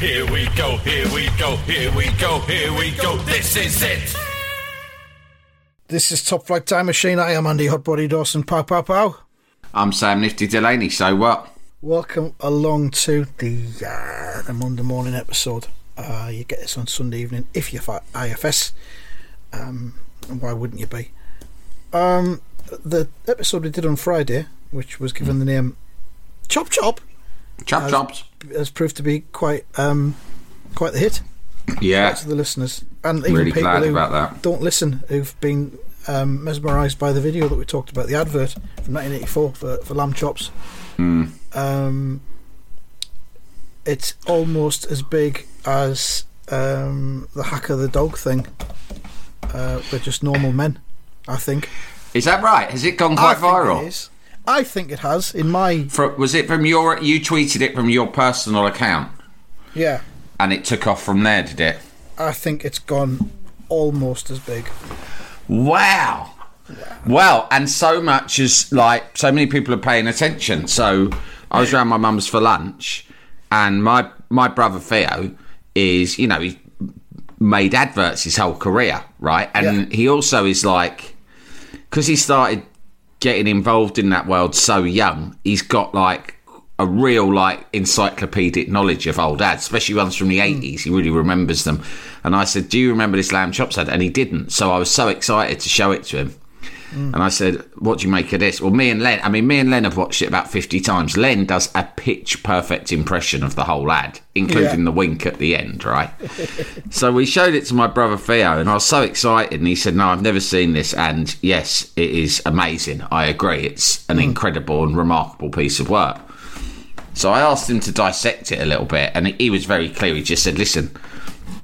Here we go, here we go, here we go, here we go. This is it. This is Top Flight Time Machine. I am Andy Hotbody Dawson. Pow, pow, pow. I'm Sam Nifty Delaney. So what? Welcome along to the, uh, the Monday morning episode. Uh, you get this on Sunday evening if you're for IFS. Um, and why wouldn't you be? Um, the episode we did on Friday, which was given the name Chop Chop, Chop As- chops. Has proved to be quite um, quite the hit Yeah. to the listeners and even Really people glad who about that. don't listen who've been um, mesmerised by the video that we talked about, the advert from 1984 for, for lamb chops. Hmm. Um, it's almost as big as um, the hacker the dog thing. Uh, we're just normal men, I think. Is that right? Has it gone I quite think viral? Is. I think it has. In my Fro- was it from your? You tweeted it from your personal account, yeah, and it took off from there, did it? I think it's gone almost as big. Wow. Well, and so much as like so many people are paying attention. So I was around my mum's for lunch, and my my brother Theo is you know he made adverts his whole career, right? And Yeah. he also is like because he started getting involved in that world so young, he's got like a real like encyclopedic knowledge of old ads, especially ones from the hmm. eighties. He really remembers them. And I said, "Do you remember this lamb chops ad?" And he didn't. So I was so excited to show it to him. And I said, "What do you make of this?" Well, me and Len, I mean, me and Len have watched it about fifty times. Len does a pitch perfect impression of the whole ad, including Yeah. the wink at the end, right? so we showed it to my brother Theo, and I was so excited. And he said, "No, I've never seen this." And yes, it is amazing. I agree. It's an hmm. incredible and remarkable piece of work. So I asked him to dissect it a little bit, and he was very clear. He just said, "Listen,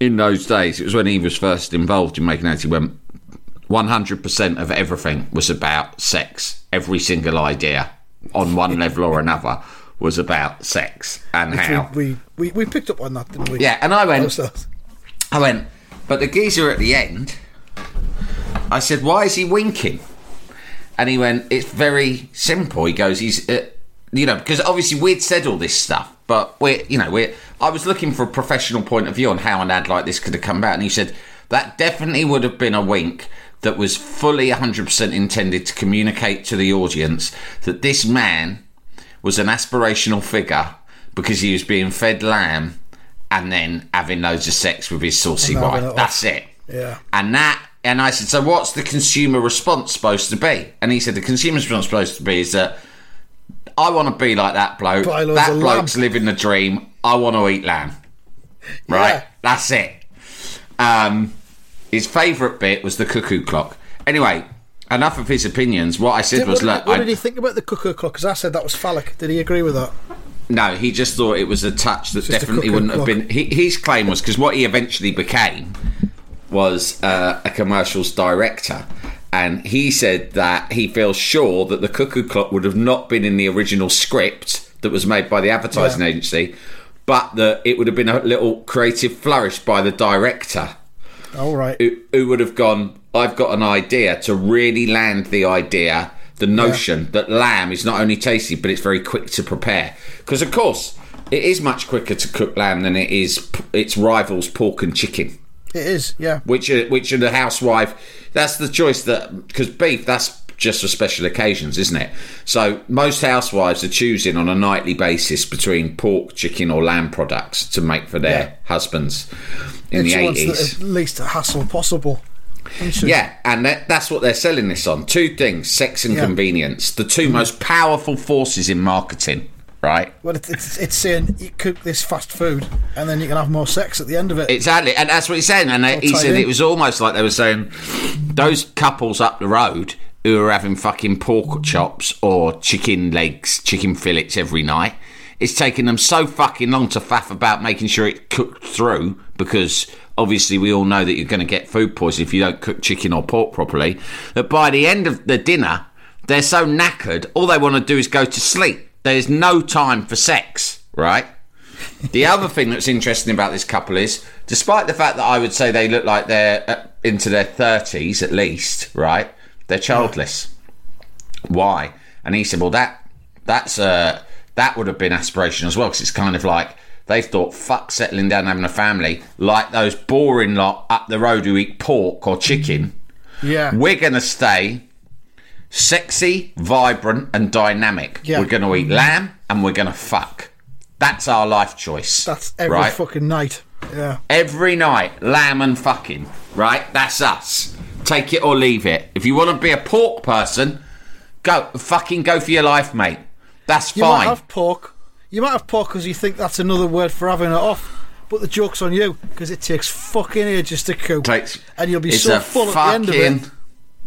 in those days, it was when he was first involved in making ads. He went, 100% of everything was about sex. Every single idea, on one level or another, was about sex and how." We, we, we, we picked up on that, didn't we? Yeah, and I went, I went, but the geezer at the end, I said, why is he winking? And he went, it's very simple. He goes, he's, uh, you know, because obviously we'd said all this stuff, but we're, you know, we're, I was looking for a professional point of view on how an ad like this could have come out. And he said, that definitely would have been a wink that was fully 100% intended to communicate to the audience that this man was an aspirational figure because he was being fed lamb and then having loads of sex with his saucy wife. it. That's it. Yeah. And that, and I said, so what's the consumer response supposed to be? And he said, the consumer response supposed to be is that I want to be like that bloke. That bloke's lamb." living the dream. I want to eat lamb. Right? Yeah. That's it. Um, his favourite bit was the cuckoo clock. Anyway, enough of his opinions. What I said Did- was, what, look, what I- did he think about the cuckoo clock? Because I said that was phallic. Did he agree with that? No, he just thought it was a touch that definitely wouldn't have been. He, his claim was because what he eventually became was uh, a commercials director, and he said that he feels sure that the cuckoo clock would have not been in the original script that was made by the advertising Yeah. agency, but that it would have been a little creative flourish by the director All right. who, who would have gone, I've got an idea to really land the idea, the notion that lamb is not only tasty, but it's very quick to prepare. Because, of course, it is much quicker to cook lamb than it is p- its rivals, pork and chicken. It is, yeah. Which uh, which are the housewife, that's the choice that, because beef, that's just for special occasions, isn't it? So most housewives are choosing on a nightly basis between pork, chicken, or lamb products to make for their Yeah. husbands in It's the 80s. the least hassle possible. Yeah, and that, that's what they're selling this on. Two things sex and Yeah. convenience. The 2 most powerful forces in marketing, right? Well, it's, it's, it's saying you cook this fast food and then you can have more sex at the end of it. Exactly. And that's what he's saying. And they, he said in. it was almost like they were saying those couples up the road who are having fucking pork chops or chicken legs, chicken fillets every night. It's taking them so fucking long to faff about making sure it's cooked through because obviously we all know that you're going to get food poisoning if you don't cook chicken or pork properly. That by the end of the dinner, they're so knackered, all they want to do is go to sleep. There's no time for sex, right? The other thing that's interesting about this couple is, despite the fact that I would say they look like they're uh, into their 30s at least, right? They're childless. Why? And he said, well, that that's uh, that would have been aspiration as well, because it's kind of like They thought, fuck settling down and having a family like those boring lot up the road who eat pork or chicken. Yeah. We're going to stay sexy, vibrant, and dynamic. Yeah. We're going to eat lamb and we're going to fuck. That's our life choice. That's every right? fucking night. Yeah. Every night, lamb and fucking. Right? That's us. Take it or leave it. If you want to be a pork person, go fucking go for your life, mate. That's You might fine. have pork. You might have pork because you think that's another word for having it off. But the joke's on you because it takes fucking ages to cook. Takes- and you'll be so full at the end of it. fucking-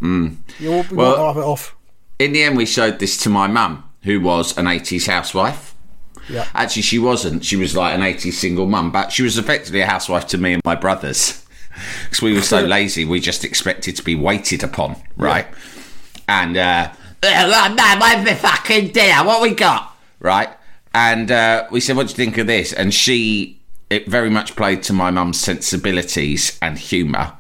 mm. You won't be Well- able to have it off. In the end, we showed this to my mum, who was an 80s housewife. Yeah. Actually, she wasn't. She was like an 80s single mum, but she was effectively a housewife to me and my brothers. Because we were so lazy, we just expected to be waited upon, right? And, uh, "Oh, man, where's the fucking dinner? What we got? Right? And uh, we said, what do you think of this? And she, it very much played to my mum's sensibilities and humour.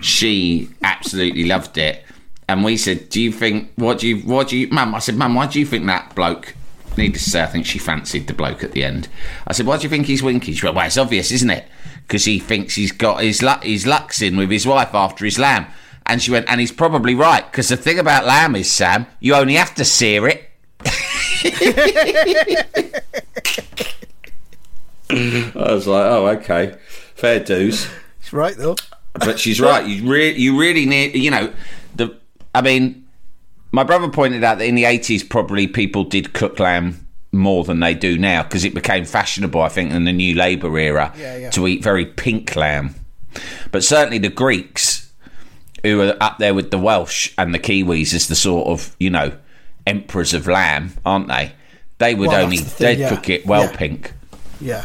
She absolutely loved it. And we said, do you think, what do you, what do you, mum? I said, mum, why do you think that bloke Needless to say, I think she fancied the bloke at the end. I said, "Why do you think he's winky?" She went, "Well, it's obvious, isn't it? Because he thinks he's got his lu- his lucks in with his wife after his lamb." And she went, "And he's probably right because the thing about lamb is, Sam, you only have to sear it." I was like, "Oh, okay, fair dues." It's right though. but she's right. You re- you really need, you know, the. I mean, my brother pointed out that in the eighties, probably people did cook lamb more than they do now because it became fashionable. I think in the New Labour era Yeah, yeah. to eat very pink lamb. But certainly the Greeks, who are up there with the Welsh and the Kiwis as the sort of you know emperors of lamb, aren't they? They would Well, only the thing, they'd yeah. cook it well Yeah. pink. Yeah.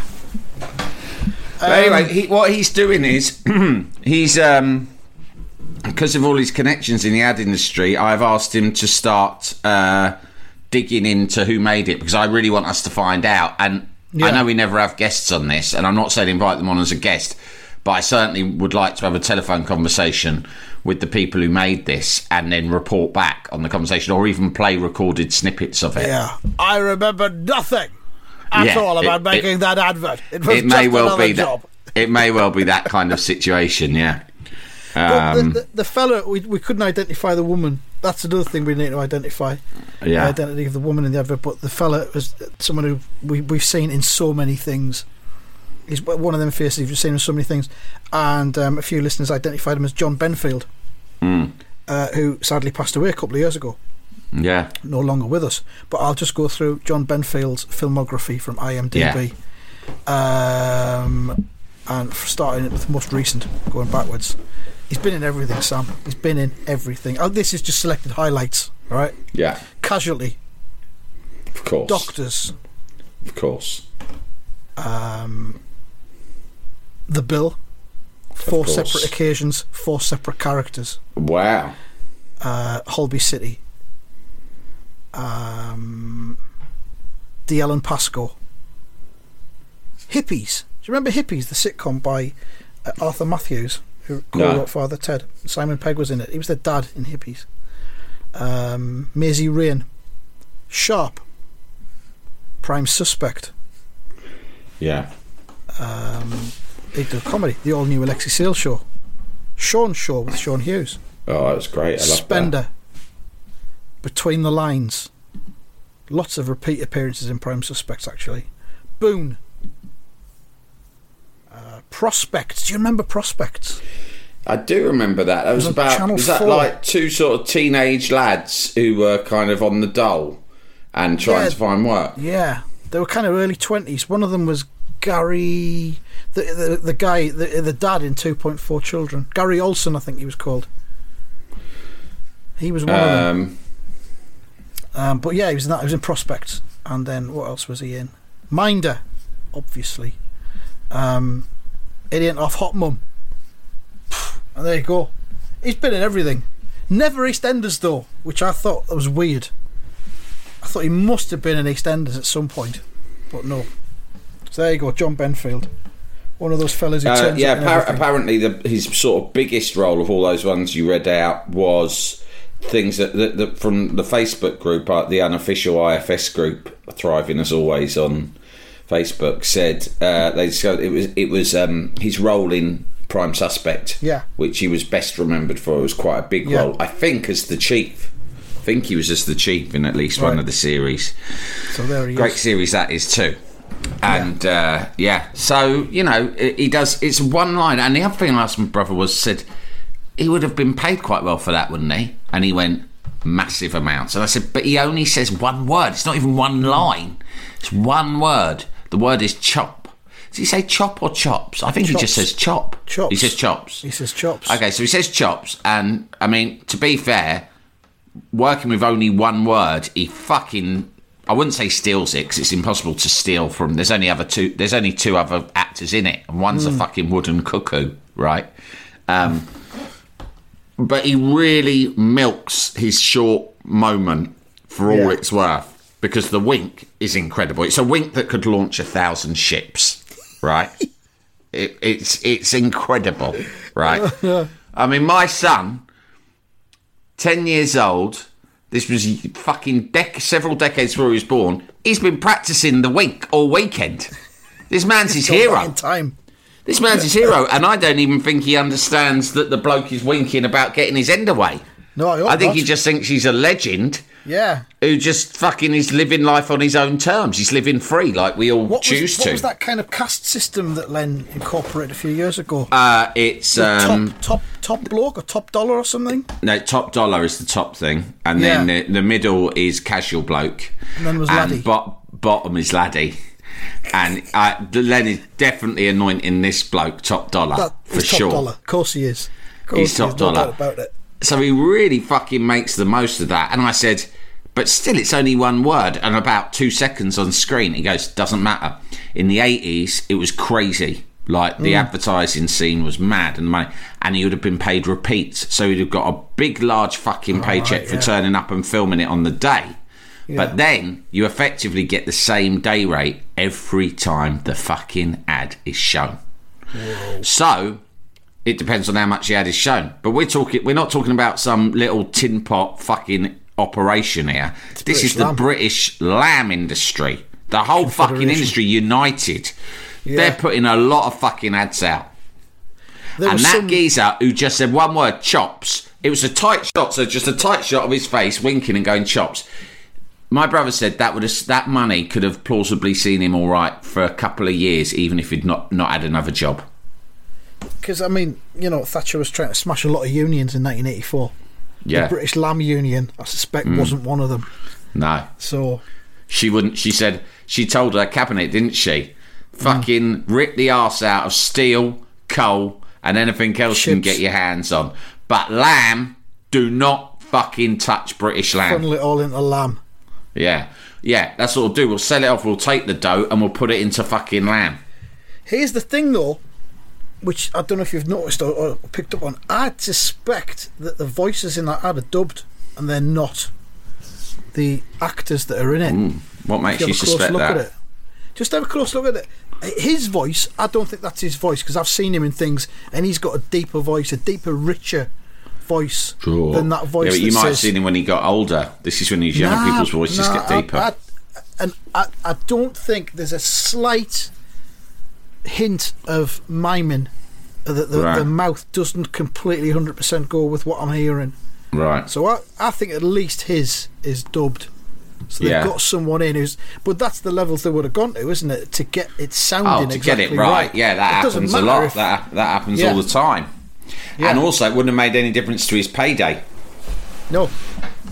But anyway, he, what he's doing is he's um because of all his connections in the ad industry. I've asked him to start uh, digging into who made it because I really want us to find out. And I know we never have guests on this, and I'm not saying invite them on as a guest, but I certainly would like to have a telephone conversation with the people who made this and then report back on the conversation or even play recorded snippets of it. Yeah. I remember nothing at Yeah, all about it- making it- that advert. It It may well be job. that. It may well be that kind of situation. Yeah. Um, the, the, the fella, we, we couldn't identify the woman. That's another thing we need to identify. The identity of the woman in the advert. But the fella was someone who we, we've seen in so many things. He's one of them faces you've seen in so many things. And um, a few listeners identified him as John Benfield, Hmm. uh, who sadly passed away a couple of years ago. Yeah. no longer with us. But I'll just go through John Benfield's filmography from IMDb. Um, and starting with the most recent, going backwards. He's been in everything, Sam. He's been in everything. Oh, this is just selected highlights, all right? Yeah. Casualty, Of course. Doctors, Of course. um, The Bill, four separate occasions, four separate characters. Wow. uh, Holby City, um, the Ellen Pascoe, Hippies. Do you remember Hippies, the sitcom by uh, Arthur Mathews, who No. co-wrote Father Ted? Simon Pegg was in it. He was the dad in Hippies. Um, Maisie Raine, Sharpe, Prime Suspect. Yeah. Um, they did comedy, the all new Alexei Sayle show, Sean Show with Sean Hughes. Oh, that was great. I love Spender. Between the Lines. Lots of repeat appearances in Prime Suspects, actually. Boone. Uh, Prospects. Do you remember Prospects? I do remember that. That was, was about. Was that 4. like two sort of teenage lads who were kind of on the dole and trying Yeah. to find work? Yeah. They were kind of early 20s. One of them was Gary. The, the, the guy, the, the dad in 2.4 Children. Gary Olsen, I think he was called. He was one of them. Um, Um, but yeah, he was in that. He was in Prospects, and then what else was he in? Minder, obviously. Um, Idiot off Hot Mum. And there you go. He's been in everything. Never EastEnders though, which I thought was weird. I thought he must have been in EastEnders at some point, but no. So there you go, John Benfield, one of those fellas who uh, yeah, up in appar- everything. apparently the, his sort of biggest role of all those ones you read out was things that, that, that from the Facebook group, uh, the unofficial IFS group, thriving as always on Facebook said uh, they so it was it was um, his role in Prime Suspect. Yeah. which he was best remembered for. It was quite a big Yeah. role, I think, as the chief. I think he was as the chief in at least one of the series. So there he Great is. series that is too. And yeah. Uh, yeah, so you know he he does. It's one line, and the other thing I asked my brother was said he would have been paid quite well for that, wouldn't he? And he went massive amounts. And I said, but he only says one word. It's not even one line. It's one word. The word is chop. Does he say chop or chops? I think he just says chop. Chops. He says chops. He says chops. Okay, so he says chops, and I mean, to be fair, working with only one word, he fucking. I wouldn't say steals it because it's impossible to steal from. There's only other two. There's only two other actors in it, and one's a fucking wooden cuckoo, right? Um, but he really milks his short moment for all Yeah. it's worth because the wink is incredible. It's a wink that could launch a thousand ships, right? it, it's it's incredible, right? I mean, my son, ten years old. This was fucking dec- several decades before he was born. He's been practicing the wink all weekend. This man's his hero. time. This man's his hero, and I don't even think he understands that the bloke is winking about getting his end away. No, I I think not. he just thinks he's a legend Yeah. who just fucking is living life on his own terms. He's living free, like we all What choose was, what was that kind of caste system that Len incorporated a few years ago? Uh, it's um, top, top, top bloke or top dollar or something? no top dollar is the top thing, and then the, the middle is casual bloke, And then was and laddie. bo- bottom is laddie. And uh, Len is definitely anointing this bloke top dollar That for is sure. dollar. Of course he is. Of course He's he top is, no dollar. doubt about it. So he really fucking makes the most of that. And I said, but still, it's only one word and about two seconds on screen. He goes, doesn't matter. In the 80s, it was crazy. Like Mm. the advertising scene was mad and money, and he would have been paid repeats. So he'd have got a big, large fucking paycheck right, for yeah. turning up and filming it on the day. Yeah. But then you effectively get the same day rate every time the fucking ad is shown. So it depends on how much the ad is shown. But we're talking we're not talking about some little tin pot fucking operation here. this British is the lamb. British lamb industry. The whole fucking industry united. Yeah. They're putting a lot of fucking ads out. There and that some, geezer who just said one word, chops. It was a tight shot, so just a tight shot of his face, winking and going chops. My brother said that would have, that money could have plausibly seen him all right for a couple of years, even if he'd not not had another job. Because I mean, you know, Thatcher was trying to smash a lot of unions in 1984. Yeah, The British Lamb Union, I suspect, Mm. wasn't one of them. no, So she wouldn't. She said she told her cabinet, didn't she? Fucking rip the arse out of steel, coal, and anything else you can get your hands on. But lamb, do not fucking touch British lamb. funnel it all into lamb. Yeah, yeah, that's what we'll do. We'll sell it off. We'll take the dough and we'll put it into fucking lamb. Here's the thing, though, which I don't know if you've noticed or, or picked up on. I suspect that the voices in that ad are dubbed, and they're not the actors that are in it. Hmm. What makes you have suspect look that? at it. Just have a close look at it. His voice, I don't think that's his voice because I've seen him in things, and he's got a deeper voice, a deeper, richer voice Sure. than that voice. Yeah, but you might have seen him when he got older. This is when his young Nah, people's voices nah, get I- deeper. I, and I, I don't think there's a slight hint of miming that the, Right. the mouth doesn't completely 100% go with what I'm hearing. right. So I, I think at least his is dubbed. So they've Yeah. got someone in who's, but that's the levels they would have gone to, isn't it? To get it sounding Oh, to exactly get it right. Yeah, that It happens a lot. if- That that happens Yeah. all the time. Yeah. And also, it wouldn't have made any difference to his payday. no,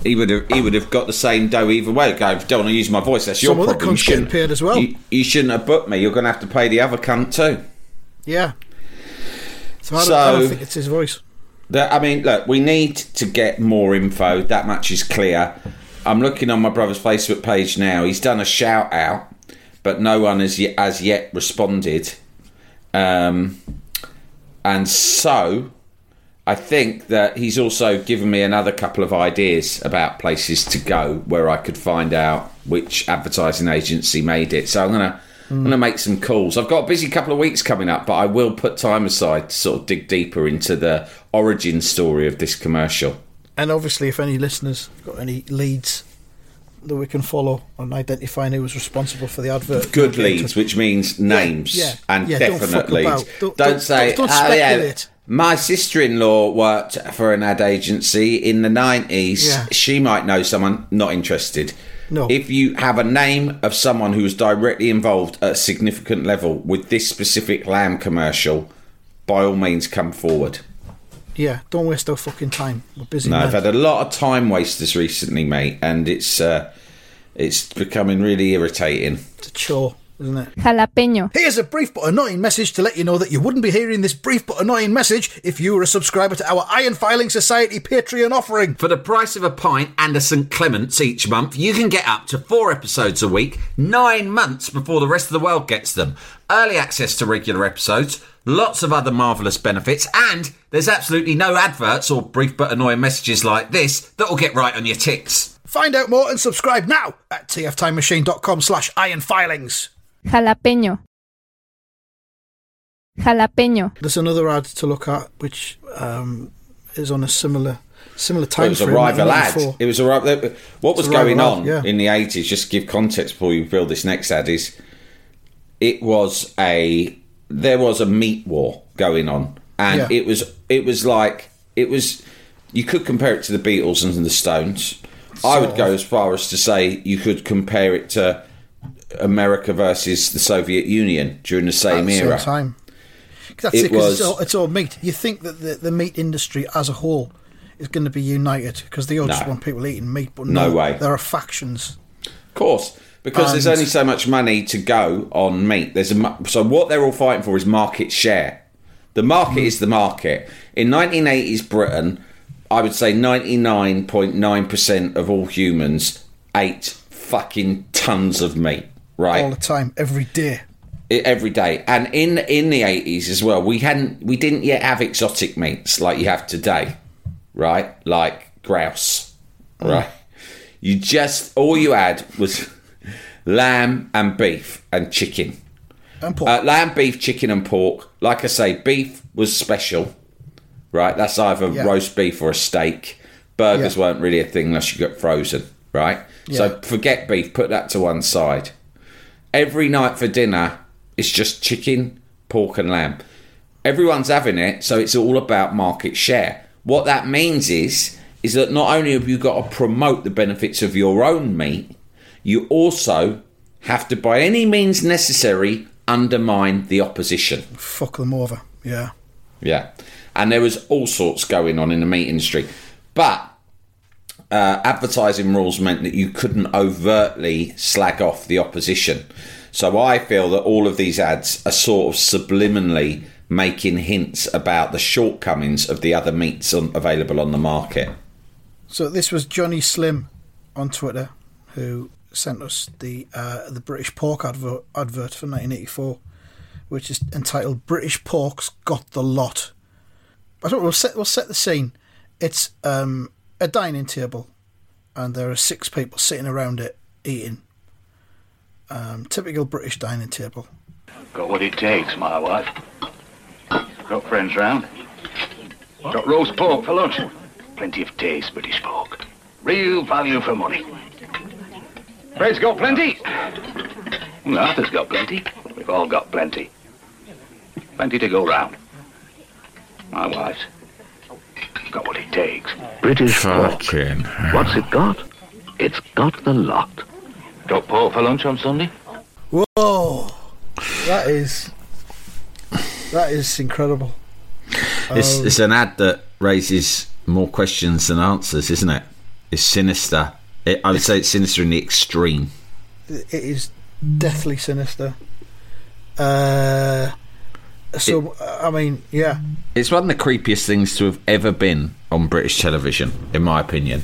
He would have he would have got the same dough either way. Go, don't want to use my voice, that's your Some other problem. You cunt's getting shouldn't- paid as well. You, you shouldn't have booked me. You're going to have to pay the other cunt too. yeah. So I don't, I don't think it's his voice. That, I mean, look, we need to get more info. That much is clear. I'm looking on my brother's Facebook page now. He's done a shout out, but no one has yet, as yet responded. Um, and so, I think that he's also given me another couple of ideas about places to go where I could find out which advertising agency made it. So I'm gonna. I'm going to make some calls. I've got a busy couple of weeks coming up, but I will put time aside to sort of dig deeper into the origin story of this commercial. And obviously, if any listeners got any leads, that we can follow on identifying who was responsible for the advert. Good leads, which means names yeah, and yeah, don't definite fuck leads. Don't- Don't, don't- say, don't "Oh, yeah, speculate." my sister-in-law worked for an ad agency in the nineties. Yeah. She might know someone. Not interested. No. If you have a name of someone who was directly involved at a significant level with this specific lamb commercial, by all means, come forward. Yeah, don't waste our fucking time. We're busy. No, men. I've had a lot of time wasters recently, mate, and it's uh, it's becoming really irritating. It's a chore, isn't it? Jalapeño. Here's a brief but annoying message to let you know that you wouldn't be hearing this brief but annoying message if you were a subscriber to our Iron Filing Society Patreon offering. For the price of a pint and a St Clements each month, you can get up to four episodes a week, nine months before the rest of the world gets them. Early access to regular episodes, lots of other marvellous benefits, and there's absolutely no adverts or brief but annoying messages like this that'll get right on your tits. Find out more and subscribe now at tftimemachine.com slash ironfilings. Jalapeño. Jalapeño. There's another ad to look at which um, is on a similar similar It time was a rival ad. 1994. It was a rival. What was a rival going ad, on yeah. in the eighties? Just to give context before you build this next ad. Is it was a there was a meat war going on, and Yeah. it was it was like it was. You could compare it to the Beatles and the Stones. I would go as far as to say you could compare it to America versus the Soviet Union during the same the same era. time. That's It it, 'cause it's, all, it's all meat. You think that the, the meat industry as a whole is going to be united because they all just No. want people eating meat, but No no, way. There are factions. Of course, because there's only so much money to go on meat. There's a so what they're all fighting for is market share. The market hmm. is the market. In 1980s Britain, I would say 99.9% of all humans ate fucking tons of meat, right? all the time, every day every day And in in the 80s as well, we hadn't we didn't yet have exotic meats like you have today, right? Like grouse, right? You just all you had was lamb and beef and chicken. And pork. Uh, lamb, beef, chicken, and pork. Like I say, beef was special, right? That's either Yeah. roast beef or a steak. Burgers Yeah. weren't really a thing unless you got frozen, right? So forget beef, put that to one side. Every night for dinner, it's just chicken, pork, and lamb. Everyone's having it, so it's all about market share. What that means is, is that not only have you got to promote the benefits of your own meat, you also have to, by any means necessary, undermine the opposition. Fuck them over. Yeah. Yeah. And there was all sorts going on in the meat industry. But uh, advertising rules meant that you couldn't overtly slag off the opposition. So I feel that all of these ads are sort of subliminally making hints about the shortcomings of the other meats on, available on the market. So this was Johnny Slim on Twitter who sent us the uh, the British pork advert, advert for 1984, which is entitled "British Pork's Got the Lot." I don't. know, We'll set we'll set the scene. It's um, a dining table, and there are six people sitting around it eating. Um, typical British dining table. Got what it takes, my wife. Got friends round. Got roast pork for lunch. Plenty of taste, British pork. Real value for money. Fred's got plenty. Arthur's got plenty. We've all got plenty. Plenty to go round. My wife's got what it takes. British pork. What's it got? It's got the lot. Got pork for lunch on Sunday? Whoa, that is that is incredible. It's, it's an ad that raises more questions than answers, isn't it? It's sinister. It, I would say it's sinister in the extreme. it is deathly sinister. Uh, so I mean, yeah, It's one of the creepiest things to have ever been on British television, in my opinion.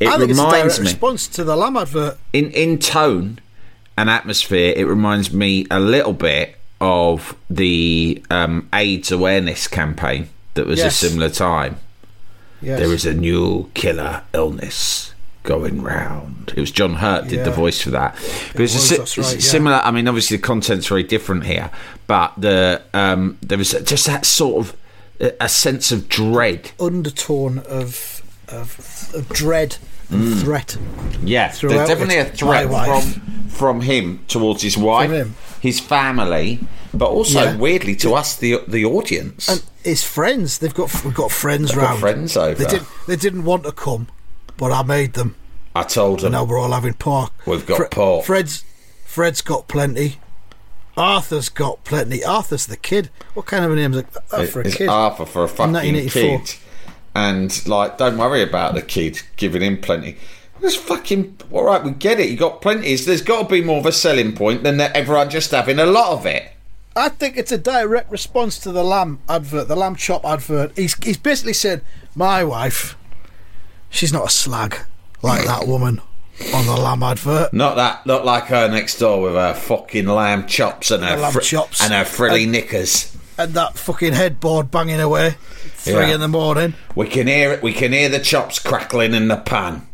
It I think it's a reminds me, response to the lamb advert. in in tone and atmosphere, it reminds me a little bit of the um, AIDS awareness campaign that was Yes. a similar time. Yes. There is a new killer illness going round. It was John Hurt did the voice for that. But it's, was, right, it's yeah. similar. I mean, obviously the content's very different here, but the um, there was just that sort of a- a sense of dread. undertone of, of of dread and threat. Yeah, there's definitely a threat from from him towards his wife, his family, but also Yeah. weirdly to us, the the audience. And his friends, they've got we've got friends They've got round. friends over. They, did, they didn't want to come, but I made them. I told them Now we're all having pork. We've got pork. Fred's Fred's got plenty. Arthur's got plenty. Arthur's the kid. What kind of a name is that for a it's kid? Arthur for a fucking 1984. kid, and like, don't worry about the kid giving him plenty. It's fucking all right. We get it. You got plenty. There's got to be more of a selling point than that everyone just having a lot of it. I think it's a direct response to the lamb advert, the lamb chop advert. He's he's basically said, "My wife, she's not a slag like that woman on the lamb advert." Not that, not like her next door with her fucking lamb chops and her Her lamb fr- chops. and her frilly And- knickers. And that fucking headboard banging away, three Yeah. in the morning. We can hear it. We can hear the chops crackling in the pan,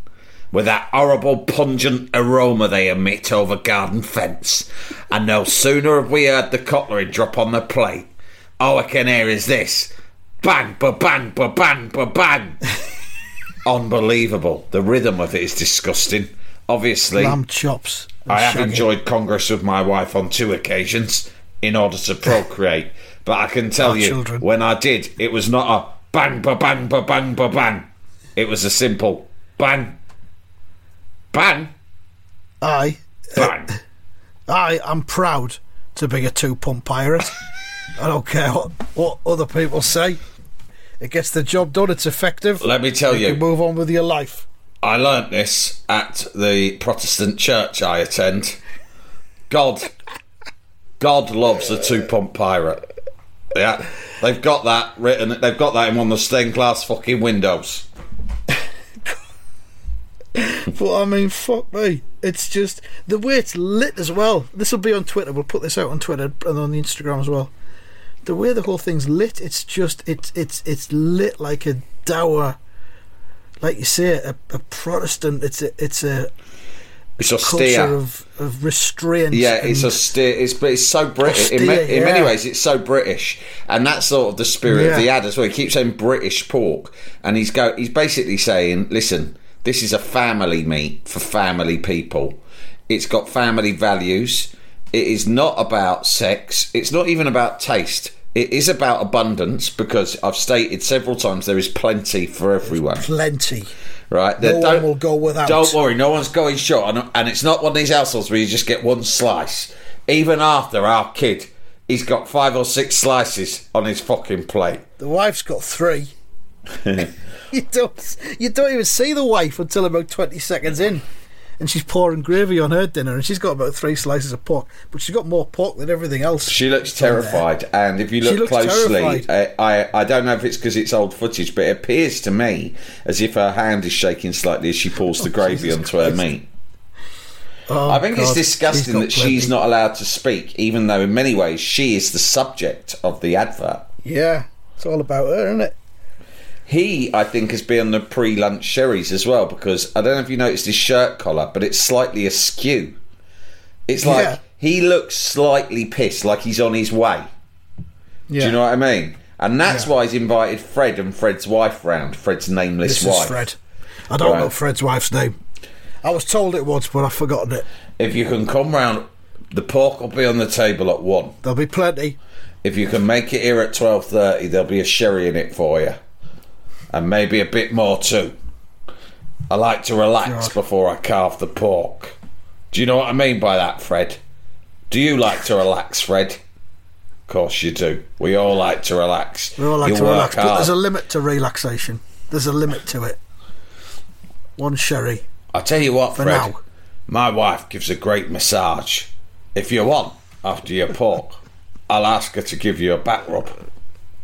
with that horrible pungent aroma they emit over garden fence. And no sooner have we heard the cutlery drop on the plate, all I can hear is this: bang, ba bang, ba bang, ba bang. Unbelievable. The rhythm of it is disgusting. Obviously, Lamb chops. I have shaggy. enjoyed Congress with my wife on two occasions in order to procreate. But I can tell Our you, children. when I did, it was not a bang, ba bang, ba bang, ba bang. It was a simple bang, bang, I, bang. I am proud to be a two pump pirate. I don't care what, what other people say. It gets the job done. It's effective. Let me tell you you, move on with your life. I learnt this at the Protestant church I attend. God, God loves a two pump pirate. Yeah, they've got that written. They've got that in one of the stained glass fucking windows. But I mean, fuck me. It's just the way it's lit as well. This will be on Twitter. We'll put this out on Twitter and on the Instagram as well. The way the whole thing's lit, it's just it's it's it's lit like a dour, like you say, a, a Protestant. It's a it's a It's culture austere. of, of restraint. Yeah, it's austere. It's but it's so British. In, ma- in many ways, it's so British, and that's sort of the spirit of the ad as well. He keeps saying British pork, and he's go. He's basically saying, "Listen, this is a family meat for family people. It's got family values. It is not about sex. It's not even about taste." It is about abundance because I've stated several times there is plenty for everyone. plenty. Right? No one don't- will go without. Don't worry, no one's going short, and, and it's not one of these households where you just get one slice. Even after our kid, he's got five or six slices on his fucking plate. The wife's got three. you don't you don't even see the wife until about twenty seconds in. And she's pouring gravy on her dinner and she's got about three slices of pork. But she's got more pork than everything else. She looks terrified, and if you look closely. I, I I don't know if it's because it's old footage, but it appears to me as if her hand is shaking slightly as she pours the oh, gravy Jesus onto her meat. Oh, I think it's disgusting got that she's not allowed to speak, even though in many ways she is the subject of the advert. Yeah, it's all about her, isn't it? He, I think, has been on the pre-lunch sherries as well because I don't know if you noticed his shirt collar, but it's slightly askew. It's like Yeah. he looks slightly pissed, like he's on his way. Yeah. Do you know what I mean? And that's Yeah. why he's invited Fred and Fred's wife round. Fred's nameless This wife. is Fred. I don't Right. know Fred's wife's name. I was told it was, but I've forgotten it. If you can come round, the pork will be on the table at one. There'll be plenty. If you can make it here at twelve thirty, there'll be a sherry in it for you, and maybe a bit more too. I like to relax God. before I carve the pork. Do you know what I mean by that, Fred? Do you like to relax, Fred? Of course you do. We all like to relax. We all like you to relax, but there's a limit to relaxation. There's a limit to it. One sherry I tell you what, for Fred. now. My wife gives a great massage. If you want, after your pork, I'll ask her to give you a back rub.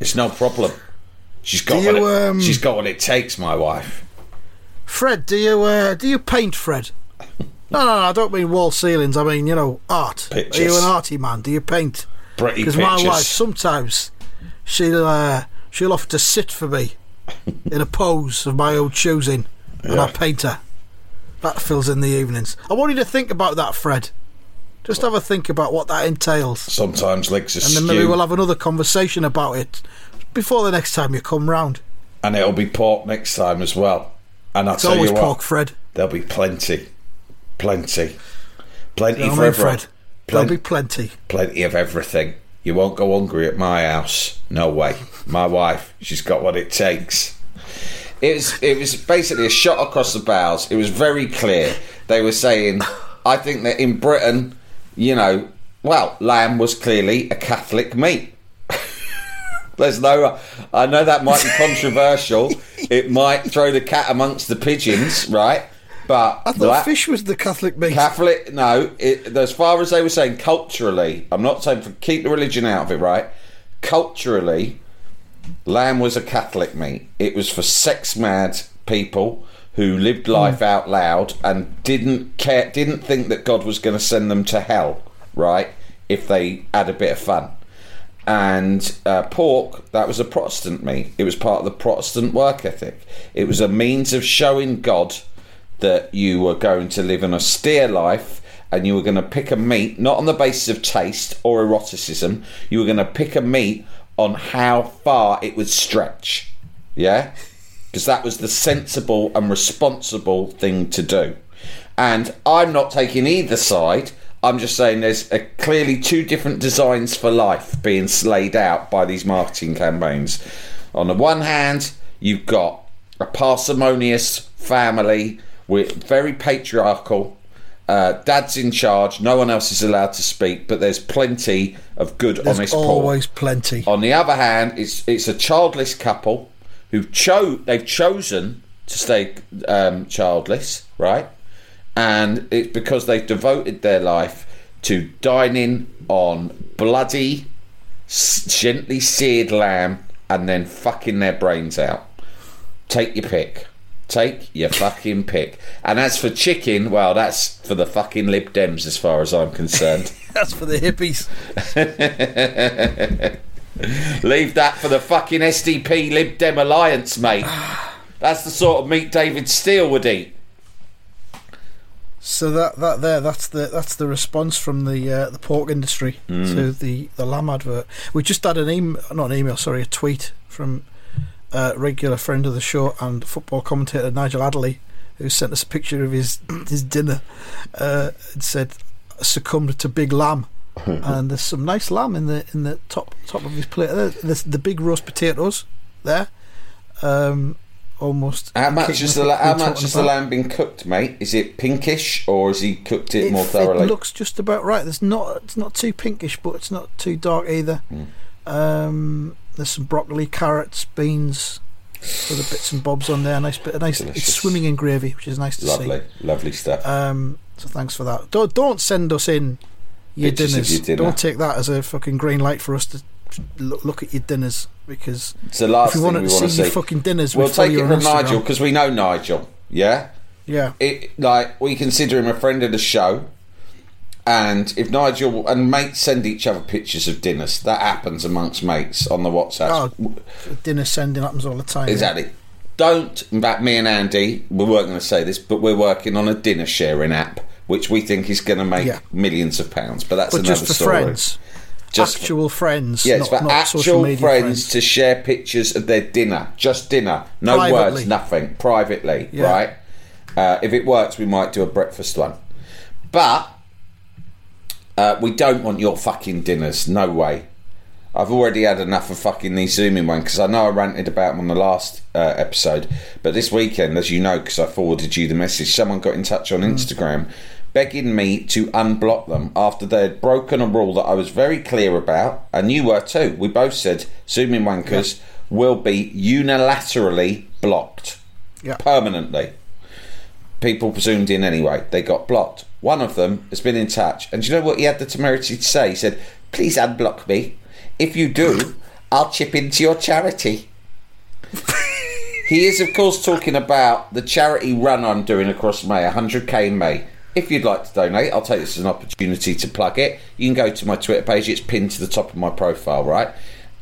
It's no problem. She's got Do what it, um, she's got what it takes, my wife. Fred, do you uh, do you paint, Fred? No, no, no, I don't mean wall ceilings. I mean, you know, art. Are you an arty man? Do you paint? Pretty Because my wife sometimes she'll uh, she'll offer to sit for me in a pose of my own choosing, and I paint her. That fills in the evenings. I want you to think about that, Fred. Just have a think about what that entails, Sometimes legs are and then maybe we'll have another conversation about it before the next time you come round. and it'll be pork next time as well. And I'll It's tell always you what, pork, Fred. there'll be plenty, plenty, plenty You know for I everyone. Fred? There'll be plenty. plenty of everything. You won't go hungry at my house. No way. My wife, she's got what it takes. It was, it was basically a shot across the bows. It was very clear. They were saying, I think that in Britain, you know, well, lamb was clearly a Catholic meat. There's no. I know that might be controversial. it might throw the cat amongst the pigeons, right? But I thought that- fish was the Catholic meat. Catholic, no. It, as far as they were saying, culturally, I'm not saying for keep the religion out of it, right? Culturally, lamb was a Catholic meat. It was for sex mad people who lived hmm. life out loud and didn't care, didn't think that God was going to send them to hell, right? If they had a bit of fun. And uh, pork, that was a Protestant meat. It was part of the Protestant work ethic. It was a means of showing God that you were going to live an austere life and you were going to pick a meat not on the basis of taste or eroticism. You were going to pick a meat on how far it would stretch. Yeah? Because that was the sensible and responsible thing to do. And i'm not taking either side i'm just saying there's a, clearly two different designs for life being slayed out by these marketing campaigns on the one hand you've got a parsimonious family with very patriarchal uh, dad's in charge no one else is allowed to speak but there's plenty of good There's honest always plenty. on the other hand, it's it's a childless couple who cho they've chosen to stay um, childless, right? And it's because they've devoted their life to dining on bloody, gently seared lamb and then fucking their brains out. Take your pick. Take your fucking pick. And as for chicken, well, that's for the fucking Lib Dems as far as I'm concerned. That's for the hippies. Leave that for the fucking SDP Lib Dem Alliance, mate. That's the sort of meat David Steel would eat. So that that there, that's the that's the response from the uh, the pork industry Mm. to the the lamb advert. We just had an email, not an email, sorry, a tweet from a regular friend of the show and football commentator Nigel Adderley, who sent us a picture of his his dinner. Uh, and said succumbed to big lamb, and there's some nice lamb in the in the top top of his plate. There's the big roast potatoes there. Um, almost. How much is the la- how much has the lamb been cooked, mate? Is it pinkish or has he cooked it, It, more thoroughly? it looks just about right. There's not. It's not too pinkish, but it's not too dark either. Hmm. Um, there's some broccoli, carrots, beans, other bits and bobs on there. Nice bit. A nice. Delicious. It's swimming in gravy, which is nice to see. lovely, lovely stuff. Um, so thanks for that. Don't don't send us in your Pictures dinners. your dinner. Don't take that as a fucking green light for us to look, look at your dinners because it's the last if wanted we to want see to your see. fucking dinners, We'll take it from Nigel because we know Nigel. Yeah, Yeah. it like we consider him a friend of the show. And if Nigel and mates send each other pictures of dinners, that happens amongst mates on the WhatsApp. Oh, dinner sending happens all the time. Exactly. Don't, in fact, me and Andy, we weren't going to say this, but we're working on a dinner sharing app, which we think is going to make Yeah. millions of pounds. But that's But another just for story. friends. Just actual friends. Yeah, not, it's for not social actual media friends, to share pictures of their dinner. Just dinner. No Privately. words, nothing. Privately, Yeah. right? Uh, if it works, we might do a breakfast one. But uh, we don't want your fucking dinners. No way. I've already had enough of fucking these zooming one because I know I ranted about them on the last uh, episode. But this weekend, as you know, because I forwarded you the message, someone got in touch on Instagram begging me to unblock them after they had broken a rule that I was very clear about, and you were too. We both said zooming wankers will be unilaterally blocked Yeah. permanently. People zoomed in anyway. They got blocked. One of them has been in touch, and do you know what he had the temerity to say? He said, "Please unblock me. If you do, I'll chip into your charity." he is, of course, talking about the charity run I'm doing across May, 100k in May. If you'd like to donate, I'll take this as an opportunity to plug it. You can go to my Twitter page; it's pinned to the top of my profile. Right,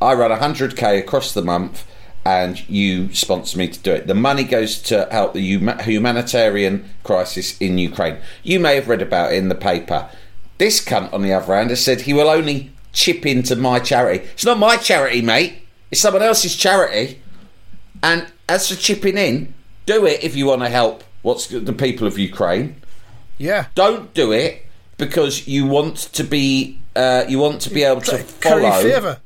I run 100k across the month and you sponsor me to do it. The money goes to help the humanitarian crisis in Ukraine. You may have read about it in the paper. This cunt, on the other hand, has said he will only chip into my charity. It's not my charity, mate. It's someone else's charity. And as for chipping in, do it if you want to help what's the people of Ukraine. Yeah. Don't do it because you want to be uh, you want to be able to Curry favour.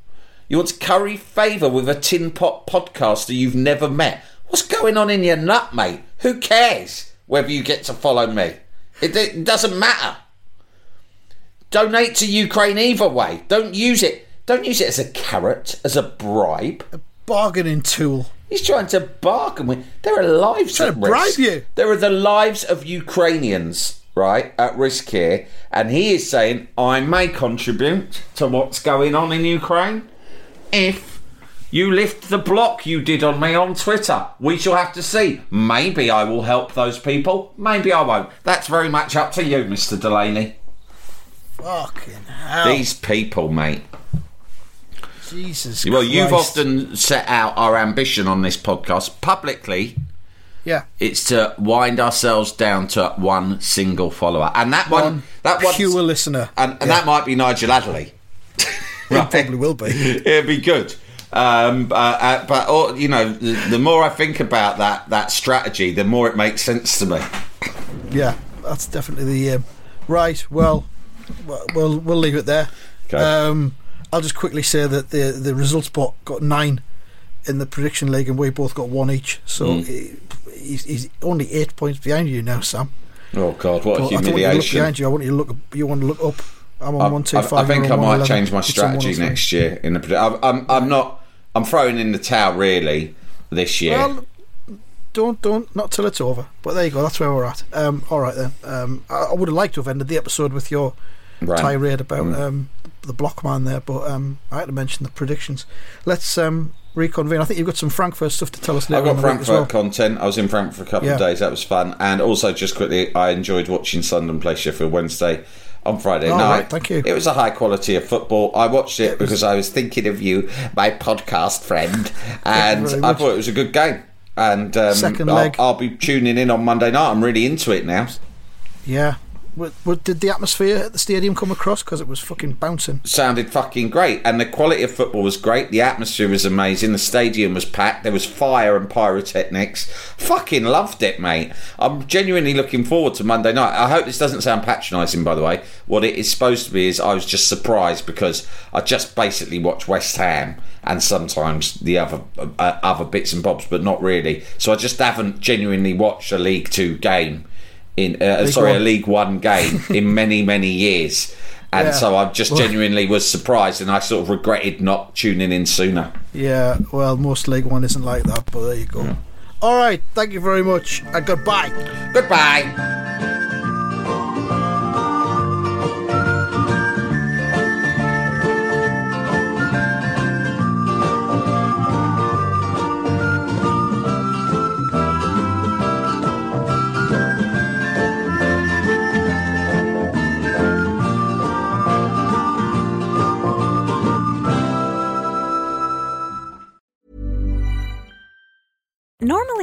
You want to curry favour with a tin pot podcaster you've never met. What's going on in your nut, mate? Who cares whether you get to follow me? It, it doesn't matter. Donate to Ukraine either way. Don't use it. Don't use it as a carrot, as a bribe. A bargaining tool. He's trying to bargain with. There are lives Trying at to bribe risk. you. There are the lives of Ukrainians, right, at risk here, and he is saying, "I may contribute to what's going on in Ukraine if you lift the block you did on me on Twitter. We shall have to see. Maybe I will help those people. Maybe I won't. That's very much up to you, Mister Delaney. Fucking hell. These people, mate. Jesus Well, you've often set out our ambition on this podcast publicly. Yeah. It's to wind ourselves down to one single follower, and that one, One that one, pure listener. and, and Yeah. that might be Nigel Adderley. It probably will be. It'd be good. Um, uh, uh, but uh, you know, the, the more I think about that that strategy, the more it makes sense to me. Yeah, that's definitely the um, right. Well, well, we'll leave it there. Okay. Um, I'll just quickly say that the the results bot got nine in the prediction league, and we both got one each. So he, he's, he's only eight points behind you now, Sam. Oh God, what a But I want you to look humiliation! behind you. I want you to look. You want to look up. I'm on I, one two I- five. I think I might 111. change my strategy next year. In the, I'm, I'm, I'm not. I'm throwing in the towel really this year. Well, don't don't not till it's over. But there you go. That's where we're at. Um, all right then. Um, I, I would have liked to have ended the episode with your Right. Mm. tirade about um, the block man there, but um, I had to mention the predictions. Let's um, reconvene. I think you've got some Frankfurt stuff to tell us. I've got on in the week as Frankfurt well. content. I was in Frankfurt for a couple of days. That was fun. And also, just quickly, I enjoyed watching Sunderland play Sheffield Wednesday on Friday Oh, night. right, thank you. It was a high quality of football. I watched it, because I was thinking of you, my podcast friend, and I thought it was a good game. And um, Second I'll, leg. I'll be tuning in on Monday night. I'm really into it now. Yeah. What, did the atmosphere at the stadium come across? Because it was fucking bouncing. sounded fucking great and the quality of football was great. The atmosphere was amazing. The stadium was packed. There was fire and pyrotechnics. Fucking loved it mate. I'm genuinely looking forward to monday night. I hope this doesn't sound patronising by the way. What it is supposed to be is i was just surprised because i just basically watch west ham and sometimes the other uh, other bits and bobs but not really. So i just haven't genuinely watched a league two game in uh, sorry a league one game in many many years and Yeah. so I just genuinely was surprised, and I sort of regretted not tuning in sooner. Yeah, well, most League One isn't like that, but there you go. All right, thank you very much, and goodbye. Goodbye.